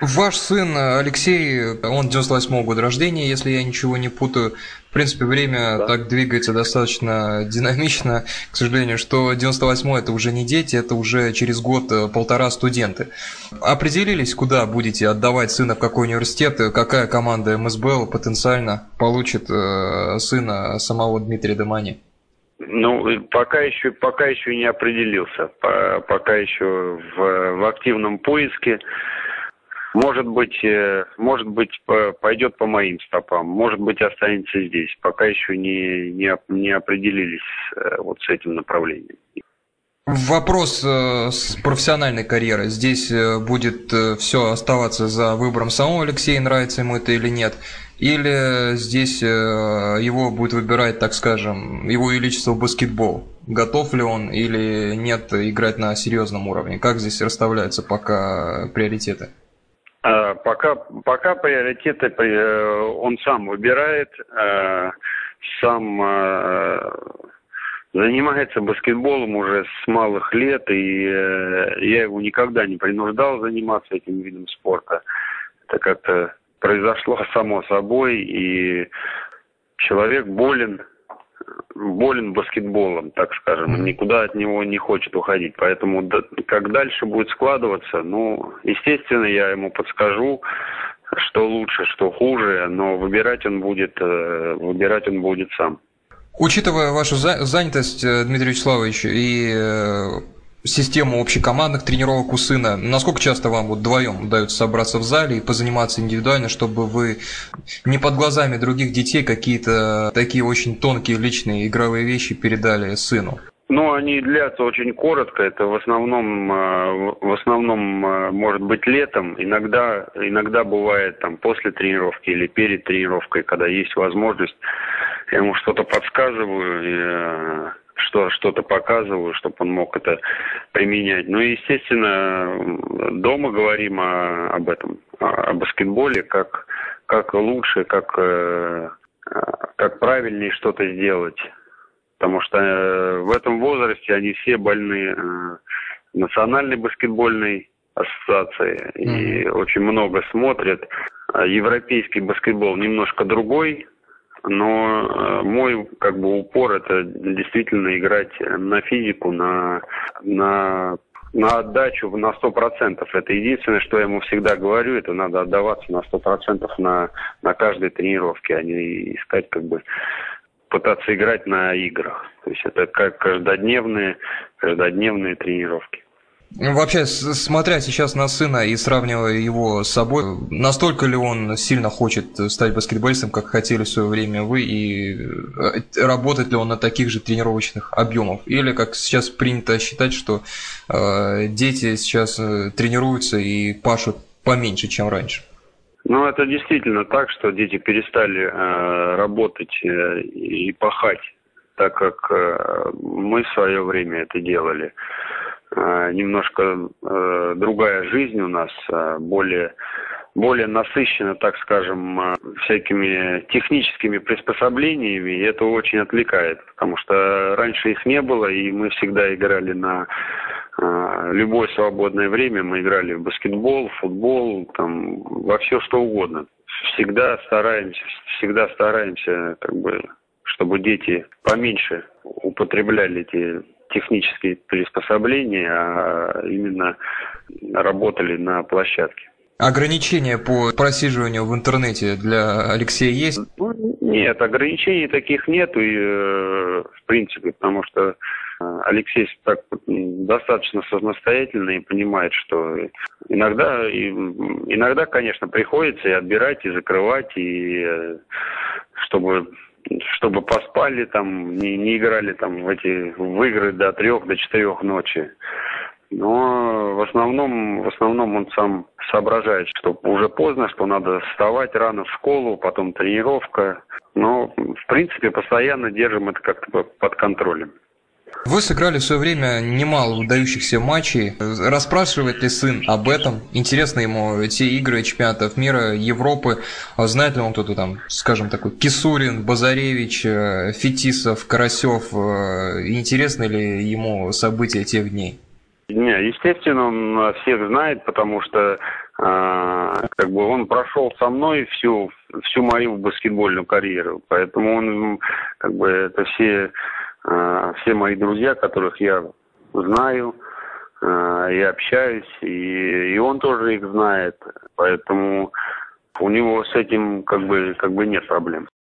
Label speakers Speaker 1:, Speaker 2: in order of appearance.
Speaker 1: Ваш сын Алексей, он 98 года рождения, если я ничего не путаю. В принципе, время да. так двигается достаточно динамично, к сожалению, что 98 это уже не дети, это уже через год-полтора студенты. Определились, куда будете отдавать сына, в какой университет, какая команда МСБЛ потенциально получит э, сына самого Дмитрия Домани?
Speaker 2: Ну, пока еще, пока еще не определился, пока еще в, в активном поиске. Может быть, э, может быть, пойдет по моим стопам, может быть, останется здесь. Пока еще не, не, не определились э, вот с этим направлением.
Speaker 1: Вопрос э, с профессиональной карьеры. Здесь будет все оставаться за выбором самого Алексея, нравится ему это или нет. Или здесь его будет выбирать, так скажем, его величество баскетбол. Готов ли он или нет играть на серьезном уровне? Как здесь расставляются пока приоритеты?
Speaker 2: А, пока, пока приоритеты э, он сам выбирает, э, сам э, занимается баскетболом уже с малых лет, и я его никогда не принуждал заниматься этим видом спорта. Это как-то произошло само собой, и человек болен болен баскетболом, так скажем, никуда от него не хочет уходить. Поэтому как дальше будет складываться, ну, естественно, я ему подскажу, что лучше, что хуже, но выбирать он будет, э, выбирать он будет сам.
Speaker 1: Учитывая вашу занятость, э, Дмитрий Вячеславович, и э, систему общекомандных тренировок у сына. Насколько часто вам вот вдвоем удается собраться в зале и позаниматься индивидуально, чтобы вы не под глазами других детей какие-то такие очень тонкие личные игровые вещи передали сыну?
Speaker 2: Ну, они длятся очень коротко. Это в основном, э, в основном э, может быть летом. Иногда, иногда бывает там после тренировки или перед тренировкой, когда есть возможность. Я ему что-то подсказываю. И, э, что что-то показываю, чтобы он мог это применять. Ну и, естественно, дома говорим о, об этом, о, баскетболе, как, как лучше, как, э, как правильнее что-то сделать. Потому что э, в этом возрасте они все больны э, национальной баскетбольной ассоциации и mm-hmm. очень много смотрят. Европейский баскетбол немножко другой, но э, мой как бы упор это действительно играть на физику, на, на на отдачу на сто процентов. Это единственное, что я ему всегда говорю, это надо отдаваться на сто процентов на, на каждой тренировке, а не искать как бы пытаться играть на играх. То есть это как каждодневные, каждодневные тренировки.
Speaker 1: Ну, вообще, смотря сейчас на сына и сравнивая его с собой, настолько ли он сильно хочет стать баскетболистом, как хотели в свое время вы, и э, работает ли он на таких же тренировочных объемах? Или, как сейчас принято считать, что э, дети сейчас э, тренируются и пашут поменьше, чем раньше?
Speaker 2: Ну, это действительно так, что дети перестали э, работать э, и пахать, так как э, мы в свое время это делали. Немножко э, другая жизнь у нас, э, более более насыщена, так скажем, всякими техническими приспособлениями, и это очень отвлекает, потому что раньше их не было, и мы всегда играли на любое свободное время, мы играли в баскетбол, футбол, там, во все что угодно. Всегда стараемся, всегда стараемся, как бы, чтобы дети поменьше употребляли эти технические приспособления, а именно работали на площадке.
Speaker 1: Ограничения по просиживанию в интернете для Алексея есть?
Speaker 2: Ну, нет, ограничений таких нет, и, э, в принципе, потому что э, Алексей так достаточно самостоятельный и понимает, что иногда, иногда, конечно, приходится и отбирать, и закрывать, и э, чтобы чтобы поспали там, не, не играли там в эти в игры до трех, до четырех ночи. Но в основном, в основном он сам соображает, что уже поздно, что надо вставать рано в школу, потом тренировка. Но, в принципе, постоянно держим это как-то под контролем.
Speaker 1: Вы сыграли в свое время немало выдающихся матчей. Расспрашивает ли сын об этом? Интересно ему те игры чемпионатов мира, Европы. Знает ли он кто-то там, скажем, такой Кисурин, Базаревич, э, Фетисов, Карасев? Э, интересны ли ему события тех дней?
Speaker 2: Не, естественно, он всех знает, потому что э, как бы он прошел со мной всю всю мою баскетбольную карьеру, поэтому он как бы это все все мои друзья, которых я знаю э, и общаюсь, и, и он тоже их знает, поэтому у него с этим как бы как бы нет проблем.